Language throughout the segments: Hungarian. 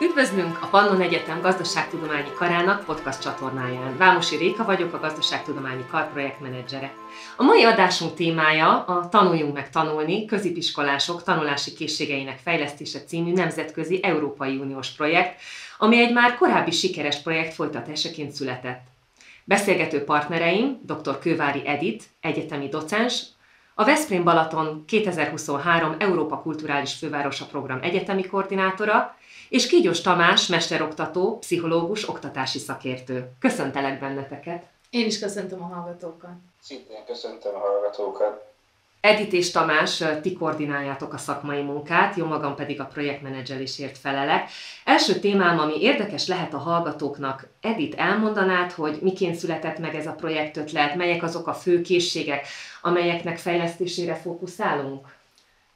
Üdvözlünk a Pannon Egyetem Gazdaságtudományi Karának podcast csatornáján. Vámosi Réka vagyok, a Gazdaságtudományi Kar projektmenedzsere. A mai adásunk témája a Tanuljunk meg tanulni, középiskolások tanulási készségeinek fejlesztése című nemzetközi Európai Uniós projekt, ami egy már korábbi sikeres projekt folytatásaként született. Beszélgető partnereim dr. Kővári Edit, egyetemi docens, a Veszprém Balaton 2023 Európa Kulturális Fővárosa Program egyetemi koordinátora, és Kígyos Tamás, mesteroktató, pszichológus, oktatási szakértő. Köszöntelek benneteket! Én is köszöntöm a hallgatókat! Szintén köszöntöm a hallgatókat! Edit és Tamás, ti koordináljátok a szakmai munkát, jó magam pedig a projektmenedzselésért felelek. Első témám, ami érdekes lehet a hallgatóknak, Edit, elmondanád, hogy miként született meg ez a projektötlet, melyek azok a fő készségek, amelyeknek fejlesztésére fókuszálunk?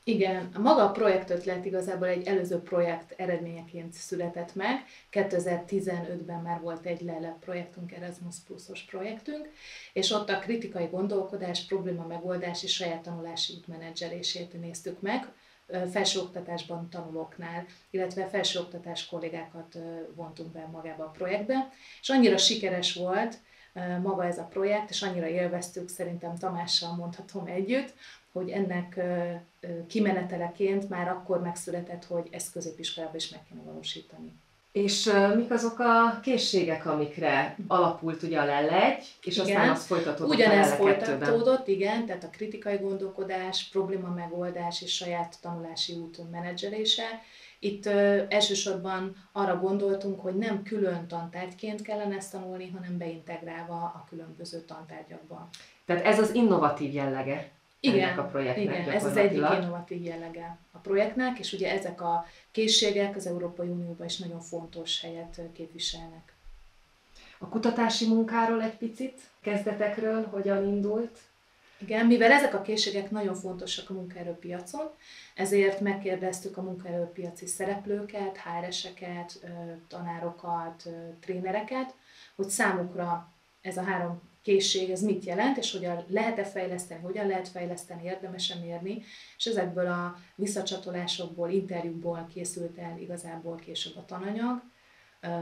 Igen, a maga a projektötlet igazából egy előző projekt eredményeként született meg. 2015-ben már volt egy LELE projektünk, Erasmus Plusos projektünk, és ott a kritikai gondolkodás, probléma megoldás és saját tanulási útmenedzselését néztük meg, felsőoktatásban tanulóknál, illetve felsőoktatás kollégákat vontunk be magába a projektbe, és annyira sikeres volt, maga ez a projekt, és annyira élveztük, szerintem Tamással mondhatom együtt, hogy ennek kimeneteleként már akkor megszületett, hogy ezt középiskolában is meg kéne valósítani. És mik azok a készségek, amikre alapult ugye a LELEgy, és igen. aztán az folytatódott Ugyanez folytatódott, igen, tehát a kritikai gondolkodás, probléma megoldás és saját tanulási út menedzselése. Itt uh, elsősorban arra gondoltunk, hogy nem külön tantárgyként kellene ezt tanulni, hanem beintegrálva a különböző tantárgyakba. Tehát ez az innovatív jellege igen, ennek a projektnek Igen, ez az egyik innovatív jellege a projektnek, és ugye ezek a készségek az Európai Unióban is nagyon fontos helyet képviselnek. A kutatási munkáról egy picit, kezdetekről, hogyan indult? Igen, mivel ezek a készségek nagyon fontosak a munkaerőpiacon, ezért megkérdeztük a munkaerőpiaci szereplőket, HR-eseket, tanárokat, trénereket, hogy számukra ez a három készség, ez mit jelent, és hogyan lehet-e fejleszteni, hogyan lehet fejleszteni, érdemes-e mérni, és ezekből a visszacsatolásokból, interjúkból készült el igazából később a tananyag,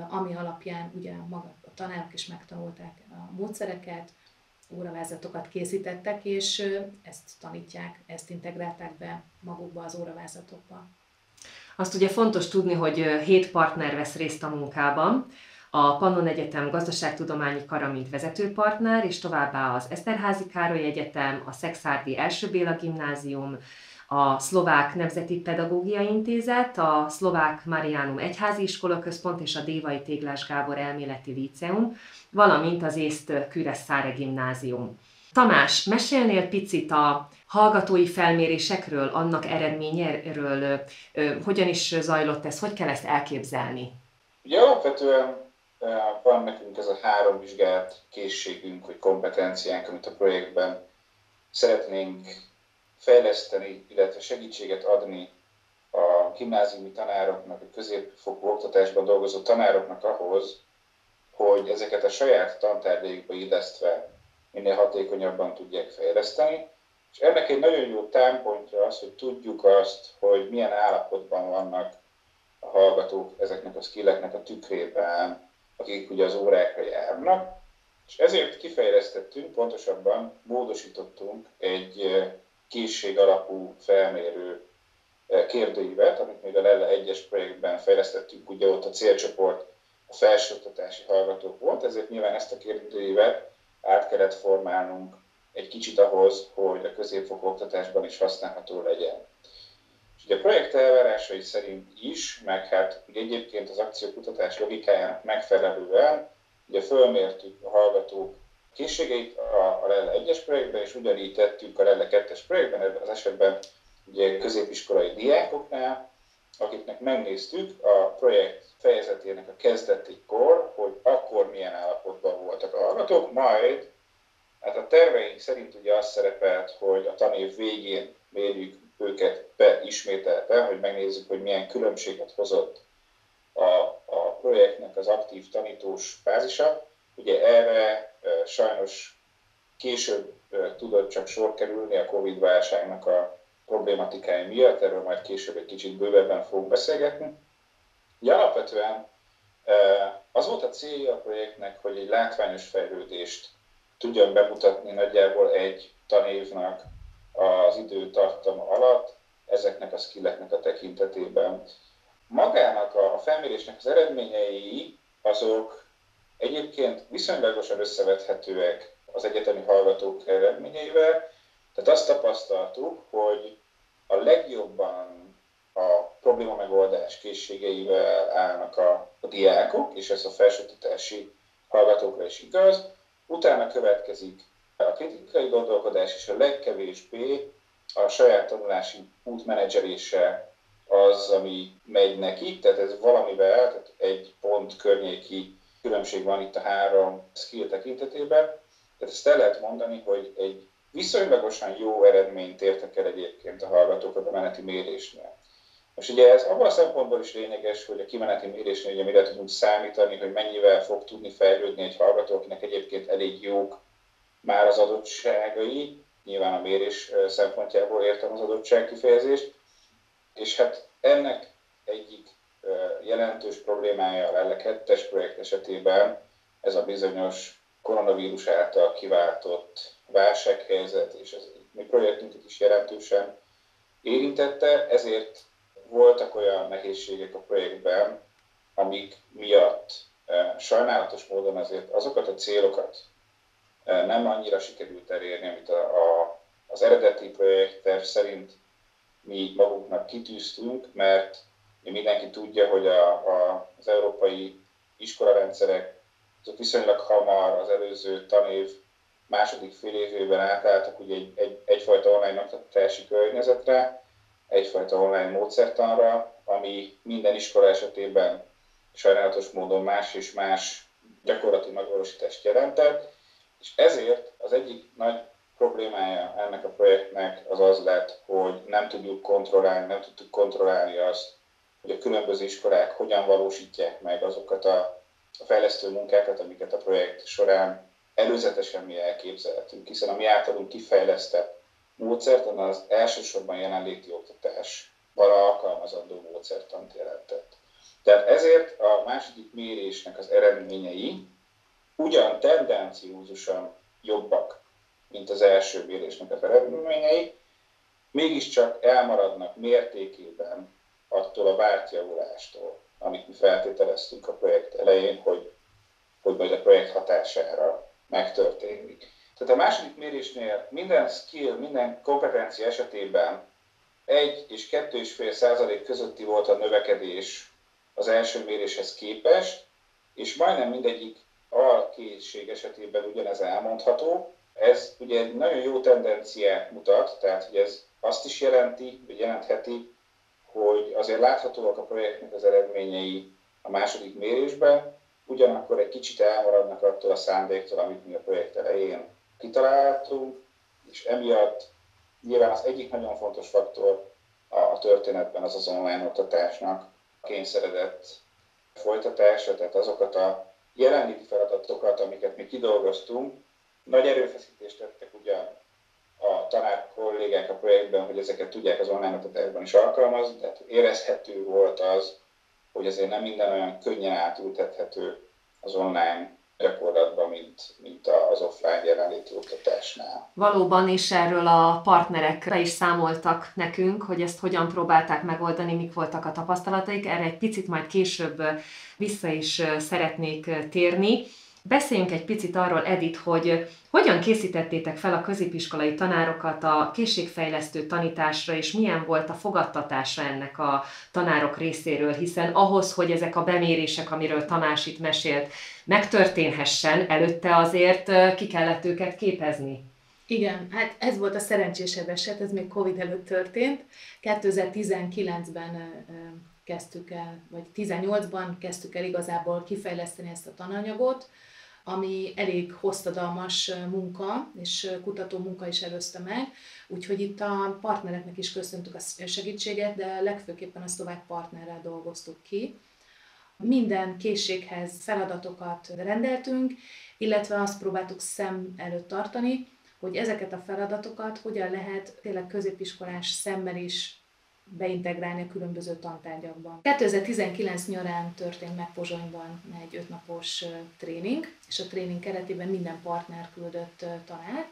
ami alapján ugye maga a tanárok is megtanulták a módszereket, óravázatokat készítettek, és ezt tanítják, ezt integrálták be magukba az óravázatokba. Azt ugye fontos tudni, hogy hét partner vesz részt a munkában, a Pannon Egyetem Gazdaságtudományi Kara, mint vezetőpartner, és továbbá az Eszterházi Károly Egyetem, a Szexárdi Első Béla Gimnázium, a Szlovák Nemzeti Pedagógiai Intézet, a Szlovák Mariánum Egyházi Iskola Központ és a Dévai Téglás Gábor Elméleti Líceum, valamint az Észt Küresszáre Gimnázium. Tamás, mesélnél picit a hallgatói felmérésekről, annak eredményéről, hogyan is zajlott ez, hogy kell ezt elképzelni? Ugye alapvetően van nekünk ez a három vizsgált készségünk, vagy kompetenciánk, amit a projektben szeretnénk fejleszteni, illetve segítséget adni a gimnáziumi tanároknak, a középfokú oktatásban dolgozó tanároknak ahhoz, hogy ezeket a saját tantárgyaikba illesztve minél hatékonyabban tudják fejleszteni. És ennek egy nagyon jó támpontja az, hogy tudjuk azt, hogy milyen állapotban vannak a hallgatók ezeknek a skilleknek a tükrében, akik ugye az órákra járnak, és ezért kifejlesztettünk, pontosabban módosítottunk egy készség alapú felmérő kérdőívet, amit még a Lella 1-es projektben fejlesztettünk, ugye ott a célcsoport a felsőoktatási hallgatók volt, ezért nyilván ezt a kérdőívet át kellett formálnunk egy kicsit ahhoz, hogy a középfokú oktatásban is használható legyen. Ugye a projekt elvárásai szerint is, meg hát ugye egyébként az akciókutatás logikájának megfelelően, ugye fölmértük a hallgatók készségeit a, a LELE 1-es projektben, és ugyanígy tettük a LELE 2-es projektben, ebben az esetben ugye középiskolai diákoknál, akiknek megnéztük a projekt fejezetének a kezdetikor, hogy akkor milyen állapotban voltak a hallgatók, majd hát a terveink szerint ugye az szerepelt, hogy a tanév végén mérjük őket beismételten, hogy megnézzük, hogy milyen különbséget hozott a, a projektnek az aktív tanítós fázisa. Ugye erre sajnos később e, tudott csak sor kerülni a Covid válságnak a problématikája miatt, erről majd később egy kicsit bővebben fogunk beszélgetni. Ugye alapvetően az volt a célja a projektnek, hogy egy látványos fejlődést tudjon bemutatni nagyjából egy tanévnak az időtartama alatt ezeknek a skilleknek a tekintetében. Magának a felmérésnek az eredményei azok egyébként viszonylagosan összevethetőek az egyetemi hallgatók eredményeivel, tehát azt tapasztaltuk, hogy a legjobban a probléma megoldás készségeivel állnak a, a diákok, és ez a felsőoktatási hallgatókra is igaz. Utána következik a kritikai gondolkodás, és a legkevésbé a saját tanulási útmenedzselése az, ami megy neki, tehát ez valamivel, tehát egy pont környéki különbség van itt a három skill tekintetében. Tehát ezt el lehet mondani, hogy egy viszonylagosan jó eredményt értek el egyébként a hallgatók a meneti mérésnél. Most ugye ez abban a szempontból is lényeges, hogy a kimeneti mérésnél ugye mire tudunk számítani, hogy mennyivel fog tudni fejlődni egy hallgató, akinek egyébként elég jók már az adottságai, nyilván a mérés szempontjából értem az adottság kifejezést, és hát ennek egyik jelentős problémája a LL 2 projekt esetében ez a bizonyos koronavírus által kiváltott válsághelyzet, és ez mi projektünket is jelentősen érintette, ezért voltak olyan nehézségek a projektben, amik miatt sajnálatos módon azért azokat a célokat nem annyira sikerült elérni, amit a, a, az eredeti projektterv szerint mi magunknak kitűztünk, mert mindenki tudja, hogy a, a, az európai iskolarendszerek azok viszonylag hamar az előző tanév második fél évében átálltak ugye egy, egy, egyfajta online oktatási környezetre, egyfajta online módszertanra, ami minden iskola esetében sajnálatos módon más és más gyakorlati megvalósítást jelentett, és ezért az egyik nagy problémája ennek a projektnek az az lett, hogy nem tudjuk kontrollálni, nem tudtuk kontrollálni azt, hogy a különböző iskolák hogyan valósítják meg azokat a, fejlesztő munkákat, amiket a projekt során előzetesen mi elképzelhetünk, hiszen a mi általunk kifejlesztett módszertan az elsősorban jelenléti oktatás vala alkalmazandó módszertant jelentett. Tehát ezért a második mérésnek az eredményei ugyan tendenciózusan jobbak, mint az első mérésnek az eredményei, mégiscsak elmaradnak mértékében attól a várt javulástól, amit mi feltételeztünk a projekt elején, hogy, hogy majd a projekt hatására megtörténik. Tehát a második mérésnél minden skill, minden kompetencia esetében egy és kettő és fél százalék közötti volt a növekedés az első méréshez képest, és majdnem mindegyik alkészség esetében ugyanez elmondható. Ez ugye egy nagyon jó tendenciát mutat, tehát hogy ez azt is jelenti, vagy jelentheti, hogy azért láthatóak a projektnek az eredményei a második mérésben, ugyanakkor egy kicsit elmaradnak attól a szándéktól, amit mi a projekt elején kitaláltunk, és emiatt nyilván az egyik nagyon fontos faktor a történetben az az online oktatásnak kényszeredett folytatása, tehát azokat a jelenléti feladatokat, amiket mi kidolgoztunk, nagy erőfeszítést tettek ugyan a tanár kollégák a projektben, hogy ezeket tudják az online oktatásban is alkalmazni, tehát érezhető volt az, hogy azért nem minden olyan könnyen átültethető az online gyakorlatban, mint, mint az offline jelenléti oktatásnál. Valóban is erről a partnerekre is számoltak nekünk, hogy ezt hogyan próbálták megoldani, mik voltak a tapasztalataik. Erre egy picit majd később vissza is szeretnék térni. Beszéljünk egy picit arról, Edith, hogy hogyan készítettétek fel a középiskolai tanárokat a készségfejlesztő tanításra, és milyen volt a fogadtatása ennek a tanárok részéről, hiszen ahhoz, hogy ezek a bemérések, amiről Tamás itt mesélt, megtörténhessen, előtte azért ki kellett őket képezni. Igen, hát ez volt a szerencsésebb eset, ez még Covid előtt történt. 2019-ben kezdtük el, vagy 18-ban kezdtük el igazából kifejleszteni ezt a tananyagot, ami elég hosszadalmas munka, és kutató munka is előzte meg, úgyhogy itt a partnereknek is köszöntük a segítséget, de legfőképpen a szlovák partnerrel dolgoztuk ki. Minden készséghez feladatokat rendeltünk, illetve azt próbáltuk szem előtt tartani, hogy ezeket a feladatokat hogyan lehet tényleg középiskolás szemmel is beintegrálni a különböző tantárgyakban. 2019 nyarán történt meg Pozsonyban egy ötnapos tréning, és a tréning keretében minden partner küldött tanár,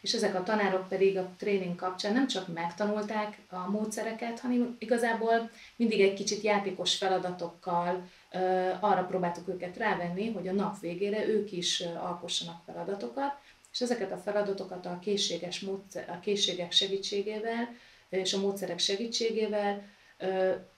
és ezek a tanárok pedig a tréning kapcsán nem csak megtanulták a módszereket, hanem igazából mindig egy kicsit játékos feladatokkal arra próbáltuk őket rávenni, hogy a nap végére ők is alkossanak feladatokat, és ezeket a feladatokat a, készséges módszer, a készségek segítségével és a módszerek segítségével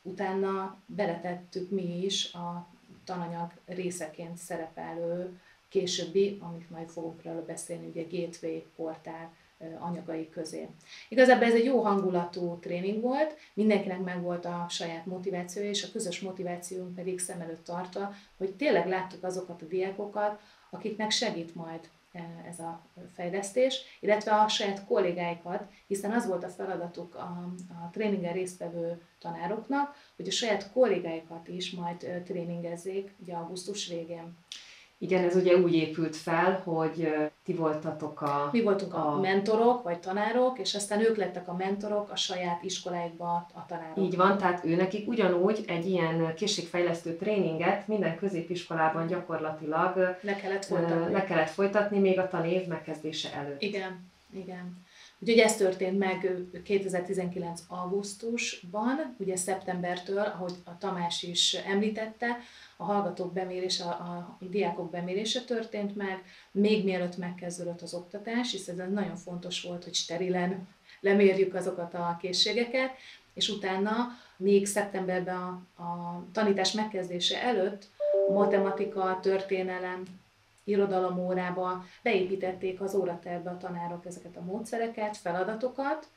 utána beletettük mi is a tananyag részeként szerepelő későbbi, amit majd fogunk róla beszélni, ugye Gateway portál anyagai közé. Igazából ez egy jó hangulatú tréning volt, mindenkinek megvolt a saját motivációja, és a közös motivációnk pedig szem előtt tartva, hogy tényleg láttuk azokat a diákokat, akiknek segít majd ez a fejlesztés, illetve a saját kollégáikat, hiszen az volt a feladatuk a, a tréningen résztvevő tanároknak, hogy a saját kollégáikat is majd tréningezzék ugye augusztus végén. Igen, ez ugye úgy épült fel, hogy ti voltatok a... Mi voltunk a, a mentorok, vagy tanárok, és aztán ők lettek a mentorok a saját iskoláikba a tanárok. Így van, tehát ő nekik ugyanúgy egy ilyen készségfejlesztő tréninget minden középiskolában gyakorlatilag le kellett folytatni, le kellett folytatni még a tanév megkezdése előtt. Igen, igen. Úgyhogy ez történt meg 2019. augusztusban, ugye szeptembertől, ahogy a Tamás is említette, a hallgatók bemérése, a, a diákok bemérése történt meg, még mielőtt megkezdődött az oktatás, hiszen ez nagyon fontos volt, hogy sterilen lemérjük azokat a készségeket, és utána még szeptemberben a, a tanítás megkezdése előtt matematika, történelem, irodalom órába beépítették az óraterbe a tanárok ezeket a módszereket, feladatokat,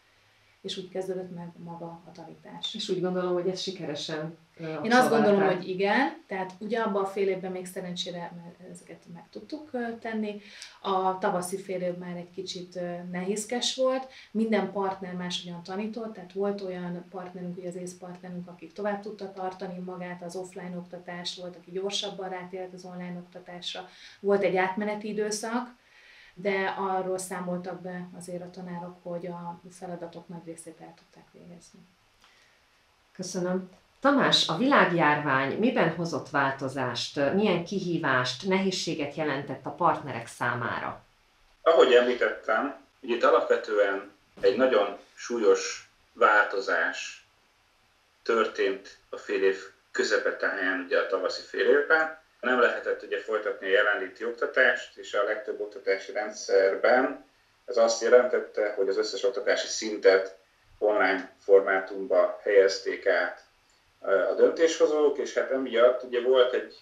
és úgy kezdődött meg maga a tanítás. És úgy gondolom, hogy ez sikeresen Én azt gondolom, hogy igen, tehát ugye abban a fél évben még szerencsére ezeket meg tudtuk tenni. A tavaszi fél év már egy kicsit nehézkes volt, minden partner máshogyan tanított, tehát volt olyan partnerünk, ugye az ész partnerünk, akik tovább tudta tartani magát az offline oktatást, volt, aki gyorsabban rátért az online oktatásra, volt egy átmeneti időszak, de arról számoltak be azért a tanárok, hogy a feladatok nagy részét el tudták végezni. Köszönöm. Tamás, a világjárvány miben hozott változást, milyen kihívást, nehézséget jelentett a partnerek számára? Ahogy említettem, ugye itt alapvetően egy nagyon súlyos változás történt a fél év közepetáján, ugye a tavaszi fél évben, nem lehetett ugye folytatni a jelenléti oktatást, és a legtöbb oktatási rendszerben ez azt jelentette, hogy az összes oktatási szintet online formátumba helyezték át a döntéshozók, és hát emiatt ugye volt egy,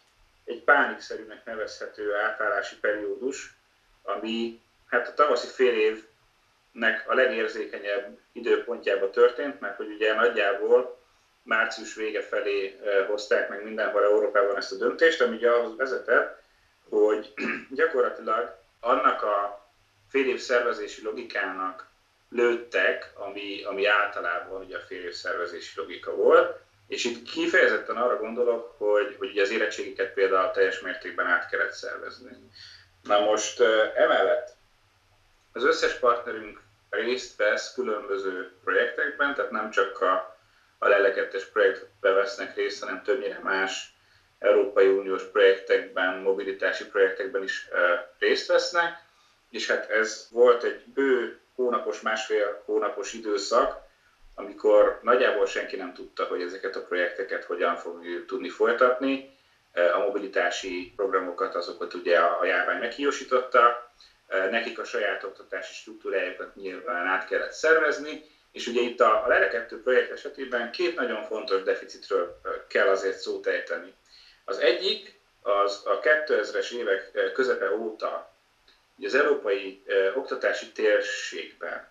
egy pánikszerűnek nevezhető átállási periódus, ami hát a tavaszi fél évnek a legérzékenyebb időpontjában történt, mert hogy ugye nagyjából március vége felé hozták meg mindenhol Európában ezt a döntést, ami ugye ahhoz vezetett, hogy gyakorlatilag annak a fél év szervezési logikának lőttek, ami, ami általában ugye a fél év szervezési logika volt, és itt kifejezetten arra gondolok, hogy, hogy ugye az érettségiket például teljes mértékben át kellett szervezni. Na most emellett az összes partnerünk részt vesz különböző projektekben, tehát nem csak a a Lele 2 projektbe vesznek részt, hanem többnyire más Európai Uniós projektekben, mobilitási projektekben is részt vesznek, és hát ez volt egy bő hónapos, másfél hónapos időszak, amikor nagyjából senki nem tudta, hogy ezeket a projekteket hogyan fogjuk tudni folytatni. A mobilitási programokat, azokat ugye a járvány meghiúsította, nekik a saját oktatási struktúrájukat nyilván át kellett szervezni, és ugye itt a, a LERE 2 projekt esetében két nagyon fontos deficitről kell azért szót ejteni. Az egyik az a 2000-es évek közepe óta ugye az európai oktatási térségben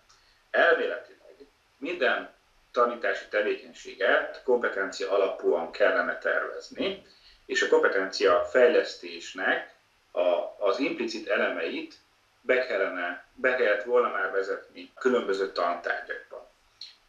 elméletileg minden tanítási tevékenységet kompetencia alapúan kellene tervezni, és a kompetencia fejlesztésnek a, az implicit elemeit be, kellene, be kellett volna már vezetni különböző tantárgyakban.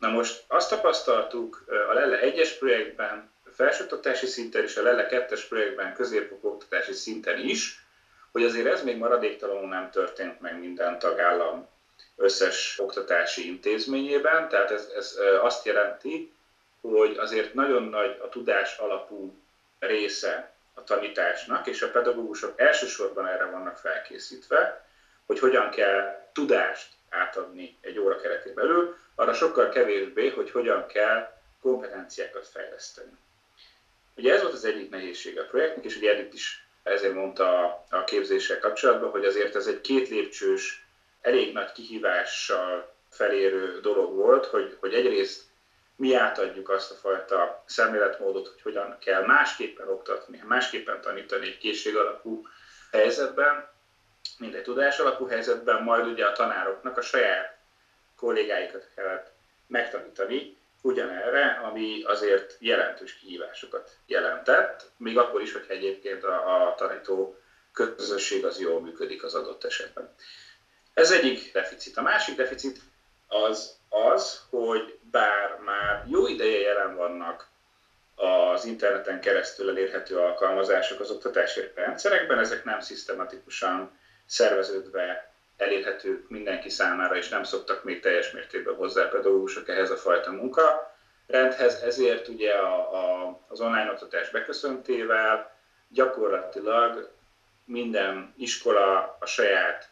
Na most azt tapasztaltuk a LELE 1-es projektben, felsőoktatási szinten és a LELE 2-es projektben, középoktatási szinten is, hogy azért ez még maradéktalanul nem történt meg minden tagállam összes oktatási intézményében, tehát ez, ez azt jelenti, hogy azért nagyon nagy a tudás alapú része a tanításnak, és a pedagógusok elsősorban erre vannak felkészítve, hogy hogyan kell tudást átadni egy óra keretén belül, arra sokkal kevésbé, hogy hogyan kell kompetenciákat fejleszteni. Ugye ez volt az egyik nehézsége a projektnek, és ugye Edith is ezért mondta a képzéssel kapcsolatban, hogy azért ez egy két lépcsős, elég nagy kihívással felérő dolog volt, hogy, hogy egyrészt mi átadjuk azt a fajta szemléletmódot, hogy hogyan kell másképpen oktatni, másképpen tanítani egy készség alapú helyzetben, mint egy tudás alapú helyzetben, majd ugye a tanároknak a saját kollégáikat kellett megtanítani ugyanerre, ami azért jelentős kihívásokat jelentett, még akkor is, hogy egyébként a, a tanító közösség az jól működik az adott esetben. Ez egyik deficit. A másik deficit az az, hogy bár már jó ideje jelen vannak az interneten keresztül elérhető alkalmazások az oktatási rendszerekben, ezek nem szisztematikusan szerveződve elérhetők mindenki számára, és nem szoktak még teljes mértékben hozzá pedagógusok ehhez a fajta munka rendhez, ezért ugye a, a, az online oktatás beköszöntével gyakorlatilag minden iskola a saját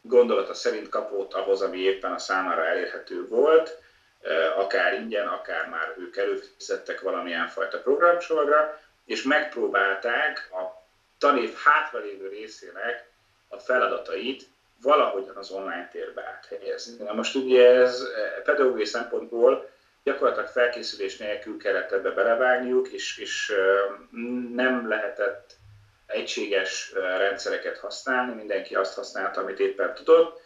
gondolata szerint kapott ahhoz, ami éppen a számára elérhető volt, akár ingyen, akár már ők előfizettek valamilyen fajta programcsomagra, és megpróbálták a tanév hátralévő részének a feladatait valahogyan az online térbe áthelyezni. Na most ugye ez pedagógiai szempontból gyakorlatilag felkészülés nélkül kellett ebbe belevágniuk, és, és nem lehetett egységes rendszereket használni, mindenki azt használta, amit éppen tudott.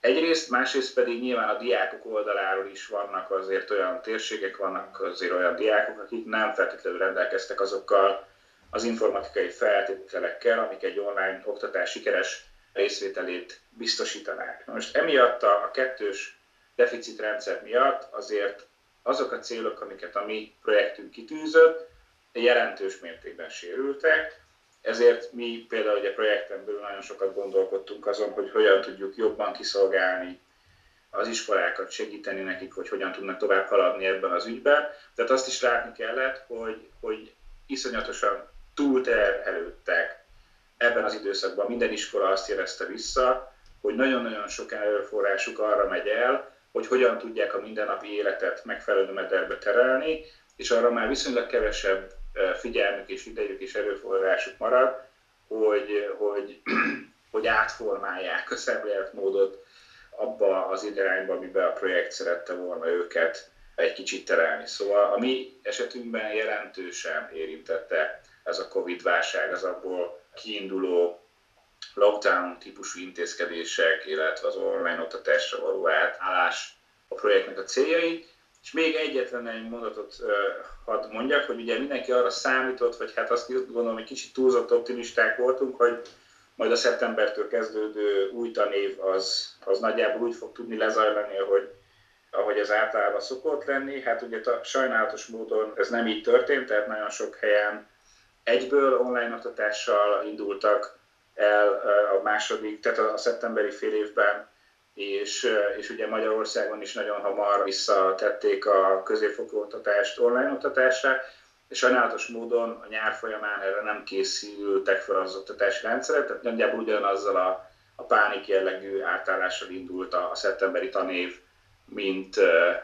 Egyrészt, másrészt pedig nyilván a diákok oldaláról is vannak azért olyan térségek, vannak azért olyan diákok, akik nem feltétlenül rendelkeztek azokkal az informatikai feltételekkel, amik egy online oktatás sikeres részvételét biztosítanák. Most emiatt a, a kettős deficitrendszer miatt azért azok a célok, amiket a mi projektünk kitűzött, jelentős mértékben sérültek, ezért mi például ugye projekten belül nagyon sokat gondolkodtunk azon, hogy hogyan tudjuk jobban kiszolgálni az iskolákat, segíteni nekik, hogy hogyan tudnak tovább haladni ebben az ügyben. Tehát azt is látni kellett, hogy, hogy iszonyatosan túlterhelődtek ebben az időszakban. Minden iskola azt érezte vissza, hogy nagyon-nagyon sok erőforrásuk arra megy el, hogy hogyan tudják a mindennapi életet megfelelő mederbe terelni, és arra már viszonylag kevesebb figyelmük és idejük és erőforrásuk marad, hogy, hogy, hogy átformálják a szemléletmódot abba az irányba, amiben a projekt szerette volna őket egy kicsit terelni. Szóval a mi esetünkben jelentősen érintette ez a Covid-válság, az abból kiinduló lockdown típusú intézkedések, illetve az online oktatásra való átállás a projektnek a céljai, és még egyetlen egy mondatot hadd mondjak, hogy ugye mindenki arra számított, vagy hát azt gondolom, hogy kicsit túlzott optimisták voltunk, hogy majd a szeptembertől kezdődő új tanév az, az nagyjából úgy fog tudni lezajlani, ahogy, ahogy ez általában szokott lenni. Hát ugye a sajnálatos módon ez nem így történt, tehát nagyon sok helyen egyből online oktatással indultak el a második, tehát a szeptemberi fél évben és, és ugye Magyarországon is nagyon hamar visszatették a középfokú oktatást online oktatásra, és sajnálatos módon a nyár folyamán erre nem készültek fel az oktatási rendszerek, tehát nagyjából ugyanazzal a, a pánik jellegű átállással indult a, a szeptemberi tanév, mint,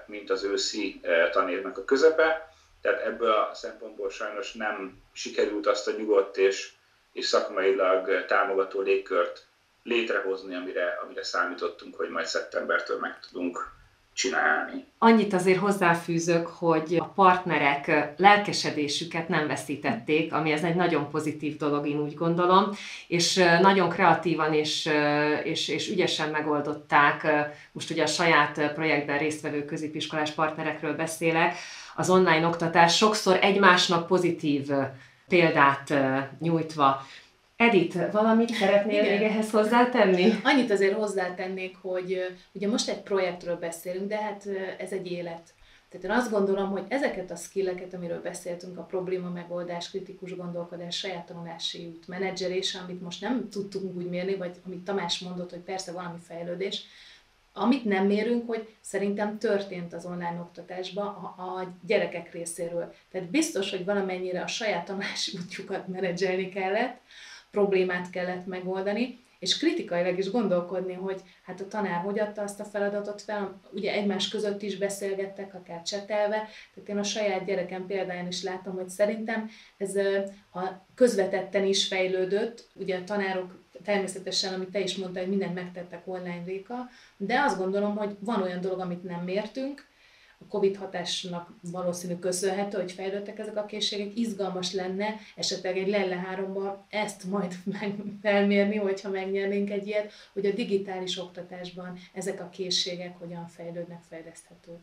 mint az őszi tanévnek a közepe. Tehát ebből a szempontból sajnos nem sikerült azt a nyugodt és, és szakmailag támogató légkört létrehozni, amire, amire számítottunk, hogy majd szeptembertől meg tudunk csinálni. Annyit azért hozzáfűzök, hogy a partnerek lelkesedésüket nem veszítették, ami ez egy nagyon pozitív dolog, én úgy gondolom, és nagyon kreatívan és, és, és ügyesen megoldották, most ugye a saját projektben résztvevő középiskolás partnerekről beszélek, az online oktatás sokszor egymásnak pozitív példát nyújtva. Edith, valamit szeretnél Igen. még ehhez hozzátenni? Annyit azért hozzátennék, hogy ugye most egy projektről beszélünk, de hát ez egy élet. Tehát én azt gondolom, hogy ezeket a skilleket, amiről beszéltünk, a probléma megoldás, kritikus gondolkodás, saját tanulási út, menedzselése, amit most nem tudtunk úgy mérni, vagy amit Tamás mondott, hogy persze valami fejlődés, Amit nem mérünk, hogy szerintem történt az online oktatásban a, a gyerekek részéről. Tehát biztos, hogy valamennyire a saját tanulási útjukat menedzselni kellett, problémát kellett megoldani, és kritikailag is gondolkodni, hogy hát a tanár hogy adta azt a feladatot fel, ugye egymás között is beszélgettek, akár csetelve, tehát én a saját gyerekem példáján is látom, hogy szerintem ez ha közvetetten is fejlődött, ugye a tanárok természetesen, amit te is mondtál, hogy mindent megtettek online réka, de azt gondolom, hogy van olyan dolog, amit nem mértünk, a Covid hatásnak valószínű köszönhető, hogy fejlődtek ezek a készségek, izgalmas lenne esetleg egy Lelle 3 ezt majd meg felmérni, hogyha megnyernénk egy ilyet, hogy a digitális oktatásban ezek a készségek hogyan fejlődnek, fejleszthetők.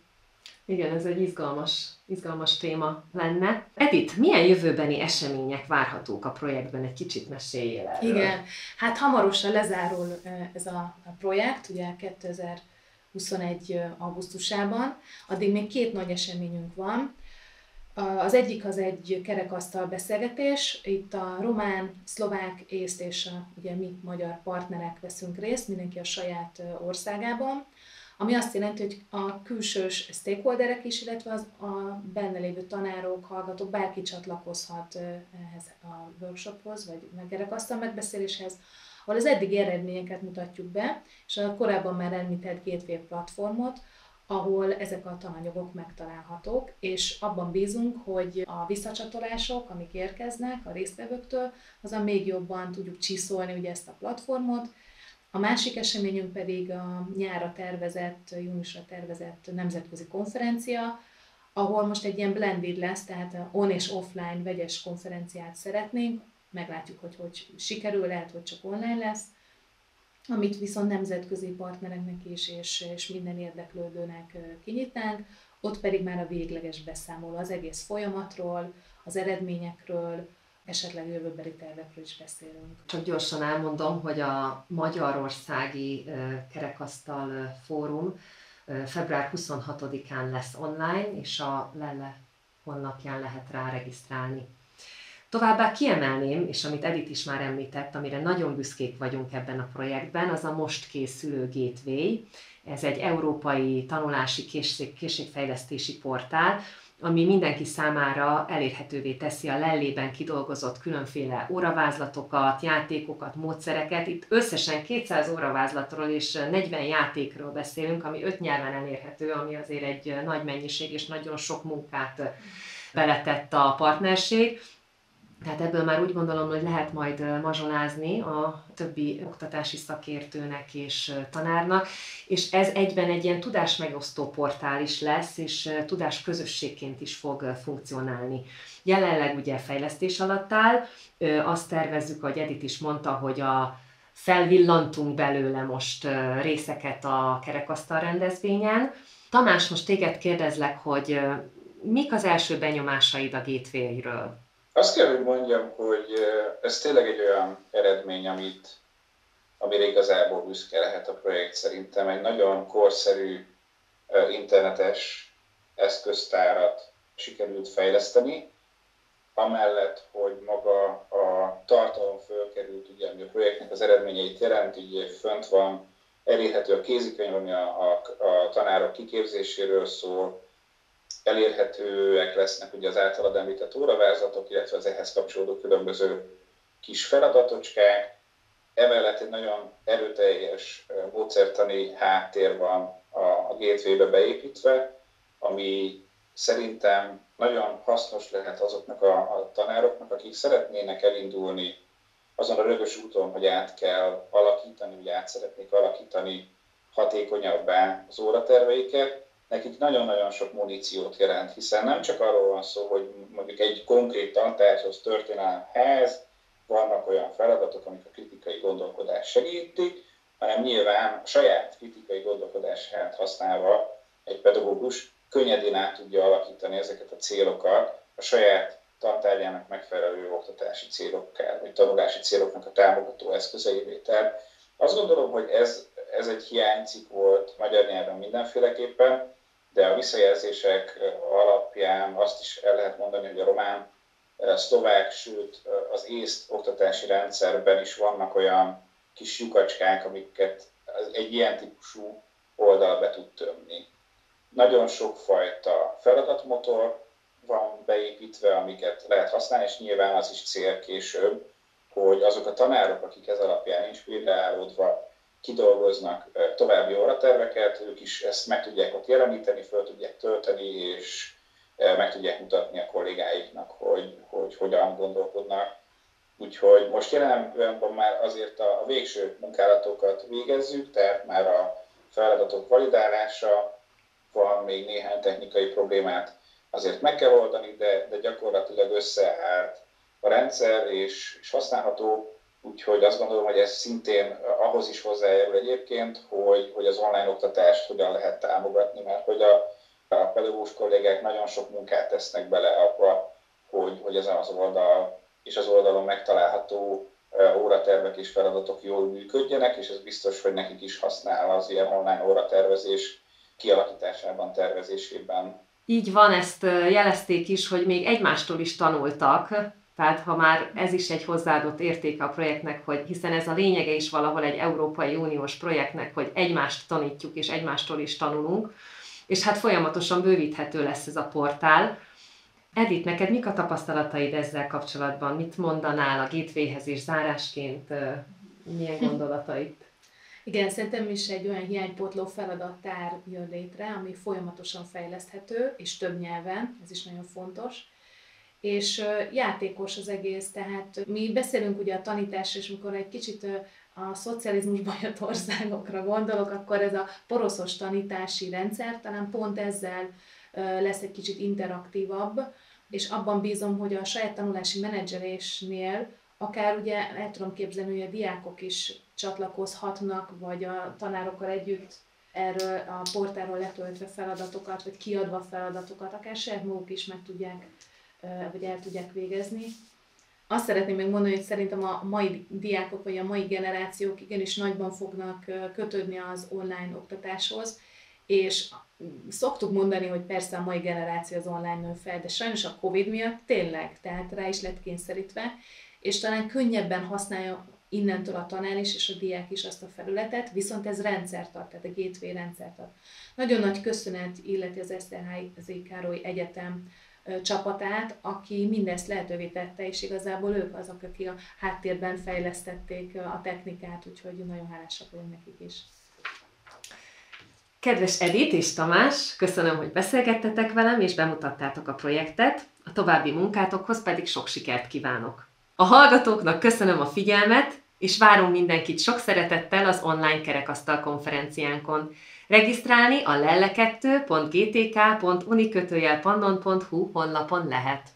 Igen, ez egy izgalmas, izgalmas téma lenne. Edith, milyen jövőbeni események várhatók a projektben? Egy kicsit meséljél erről. Igen, hát hamarosan lezárul ez a projekt, ugye 2021. augusztusában. Addig még két nagy eseményünk van. Az egyik az egy kerekasztal beszélgetés. Itt a román, szlovák, észt és a, ugye mi magyar partnerek veszünk részt, mindenki a saját országában ami azt jelenti, hogy a külsős stakeholderek is, illetve az a benne lévő tanárok, hallgatók, bárki csatlakozhat ehhez a workshophoz, vagy megkerekasztal megbeszéléshez, ahol az eddig eredményeket mutatjuk be, és a korábban már említett Gateway platformot, ahol ezek a tananyagok megtalálhatók, és abban bízunk, hogy a visszacsatolások, amik érkeznek a résztvevőktől, azon még jobban tudjuk csiszolni ugye ezt a platformot, a másik eseményünk pedig a nyára tervezett, júniusra tervezett nemzetközi konferencia, ahol most egy ilyen blended lesz, tehát on és offline vegyes konferenciát szeretnénk, meglátjuk, hogy hogy sikerül, lehet, hogy csak online lesz, amit viszont nemzetközi partnereknek is és, és minden érdeklődőnek kinyitnánk, ott pedig már a végleges beszámoló az egész folyamatról, az eredményekről, esetleg jövőbeli tervekről is beszélünk. Csak gyorsan elmondom, hogy a Magyarországi Kerekasztal Fórum február 26-án lesz online, és a Lelle honlapján lehet rá regisztrálni. Továbbá kiemelném, és amit Edith is már említett, amire nagyon büszkék vagyunk ebben a projektben, az a most készülő Gateway. Ez egy európai tanulási készség, készségfejlesztési portál, ami mindenki számára elérhetővé teszi a lellében kidolgozott különféle óravázlatokat, játékokat, módszereket. Itt összesen 200 óravázlatról és 40 játékról beszélünk, ami öt nyelven elérhető, ami azért egy nagy mennyiség és nagyon sok munkát beletett a partnerség. Tehát ebből már úgy gondolom, hogy lehet majd mazsolázni a többi oktatási szakértőnek és tanárnak, és ez egyben egy ilyen tudásmegosztó portál is lesz, és tudás közösségként is fog funkcionálni. Jelenleg ugye fejlesztés alatt áll, azt tervezzük, hogy Edith is mondta, hogy a felvillantunk belőle most részeket a kerekasztal rendezvényen. Tamás, most téged kérdezlek, hogy mik az első benyomásaid a gateway-ről? Azt kell, hogy mondjam, hogy ez tényleg egy olyan eredmény, amit, amire igazából büszke lehet a projekt szerintem. Egy nagyon korszerű internetes eszköztárat sikerült fejleszteni, amellett, hogy maga a tartalom fölkerült, ugye, ami a projektnek az eredményeit jelent, ugye fönt van, elérhető a kézikönyv, ami a, a, a tanárok kiképzéséről szól, elérhetőek lesznek ugye az általad említett óravázlatok, illetve az ehhez kapcsolódó különböző kis feladatocskák. Emellett egy nagyon erőteljes módszertani háttér van a, gateway-be beépítve, ami szerintem nagyon hasznos lehet azoknak a, a tanároknak, akik szeretnének elindulni azon a rögös úton, hogy át kell alakítani, vagy át szeretnék alakítani hatékonyabbá az óraterveiket, nekik nagyon-nagyon sok muníciót jelent, hiszen nem csak arról van szó, hogy mondjuk egy konkrét tantárgyhoz történelemhez vannak olyan feladatok, amik a kritikai gondolkodás segítik, hanem nyilván a saját kritikai gondolkodását használva egy pedagógus könnyedén át tudja alakítani ezeket a célokat a saját tantárgyának megfelelő oktatási célokká, vagy tanulási céloknak a támogató eszközeivé. Tehát azt gondolom, hogy ez, ez egy hiánycik volt magyar nyelven mindenféleképpen, de a visszajelzések alapján azt is el lehet mondani, hogy a román, szlovák, sőt az észt oktatási rendszerben is vannak olyan kis lyukacskák, amiket egy ilyen típusú oldal be tud tömni. Nagyon sokfajta feladatmotor van beépítve, amiket lehet használni, és nyilván az is cél később, hogy azok a tanárok, akik ez alapján inspirálódva kidolgoznak további óraterveket, ők is ezt meg tudják ott jeleníteni, föl tudják tölteni, és meg tudják mutatni a kollégáiknak, hogy, hogy hogyan gondolkodnak. Úgyhogy most jelenben már azért a végső munkálatokat végezzük, tehát már a feladatok validálása van, még néhány technikai problémát azért meg kell oldani, de, de gyakorlatilag összeállt a rendszer, és, és használható, úgyhogy azt gondolom, hogy ez szintén ahhoz is hozzájárul egyébként, hogy, hogy az online oktatást hogyan lehet támogatni, mert hogy a, a pedagógus kollégák nagyon sok munkát tesznek bele abba, hogy, hogy ezen az oldal és az oldalon megtalálható óratervek és feladatok jól működjenek, és ez biztos, hogy nekik is használ az ilyen online óratervezés kialakításában, tervezésében. Így van, ezt jelezték is, hogy még egymástól is tanultak, tehát ha már ez is egy hozzáadott értéke a projektnek, hogy hiszen ez a lényege is valahol egy Európai Uniós projektnek, hogy egymást tanítjuk és egymástól is tanulunk, és hát folyamatosan bővíthető lesz ez a portál. Edith, neked mik a tapasztalataid ezzel kapcsolatban? Mit mondanál a gatewayhez és zárásként? Milyen gondolataid? Igen, szerintem is egy olyan hiánypótló feladattár jön létre, ami folyamatosan fejleszthető, és több nyelven, ez is nagyon fontos és játékos az egész, tehát mi beszélünk ugye a tanítás, és amikor egy kicsit a szocializmusban jött országokra gondolok, akkor ez a poroszos tanítási rendszer talán pont ezzel lesz egy kicsit interaktívabb, és abban bízom, hogy a saját tanulási menedzselésnél akár ugye el tudom képzelni, hogy a diákok is csatlakozhatnak, vagy a tanárokkal együtt erről a portáról letöltve feladatokat, vagy kiadva feladatokat, akár saját maguk is meg tudják, vagy el tudják végezni. Azt szeretném még mondani, hogy szerintem a mai diákok, vagy a mai generációk igenis nagyban fognak kötődni az online oktatáshoz, és szoktuk mondani, hogy persze a mai generáció az online nő fel, de sajnos a Covid miatt tényleg, tehát rá is lett kényszerítve, és talán könnyebben használja innentől a tanár is és a diák is azt a felületet, viszont ez rendszertart, tehát a gateway rendszertart. Nagyon nagy köszönet illeti az Eszterházi Károly Egyetem csapatát, aki mindezt lehetővé tette, és igazából ők azok, akik a háttérben fejlesztették a technikát, úgyhogy nagyon hálásak vagyok nekik is. Kedves Edith és Tamás, köszönöm, hogy beszélgettetek velem, és bemutattátok a projektet, a további munkátokhoz pedig sok sikert kívánok. A hallgatóknak köszönöm a figyelmet, és várom mindenkit sok szeretettel az online kerekasztal konferenciánkon. Regisztrálni a lelle2.gtk.unikötőjelpannon.hu honlapon lehet.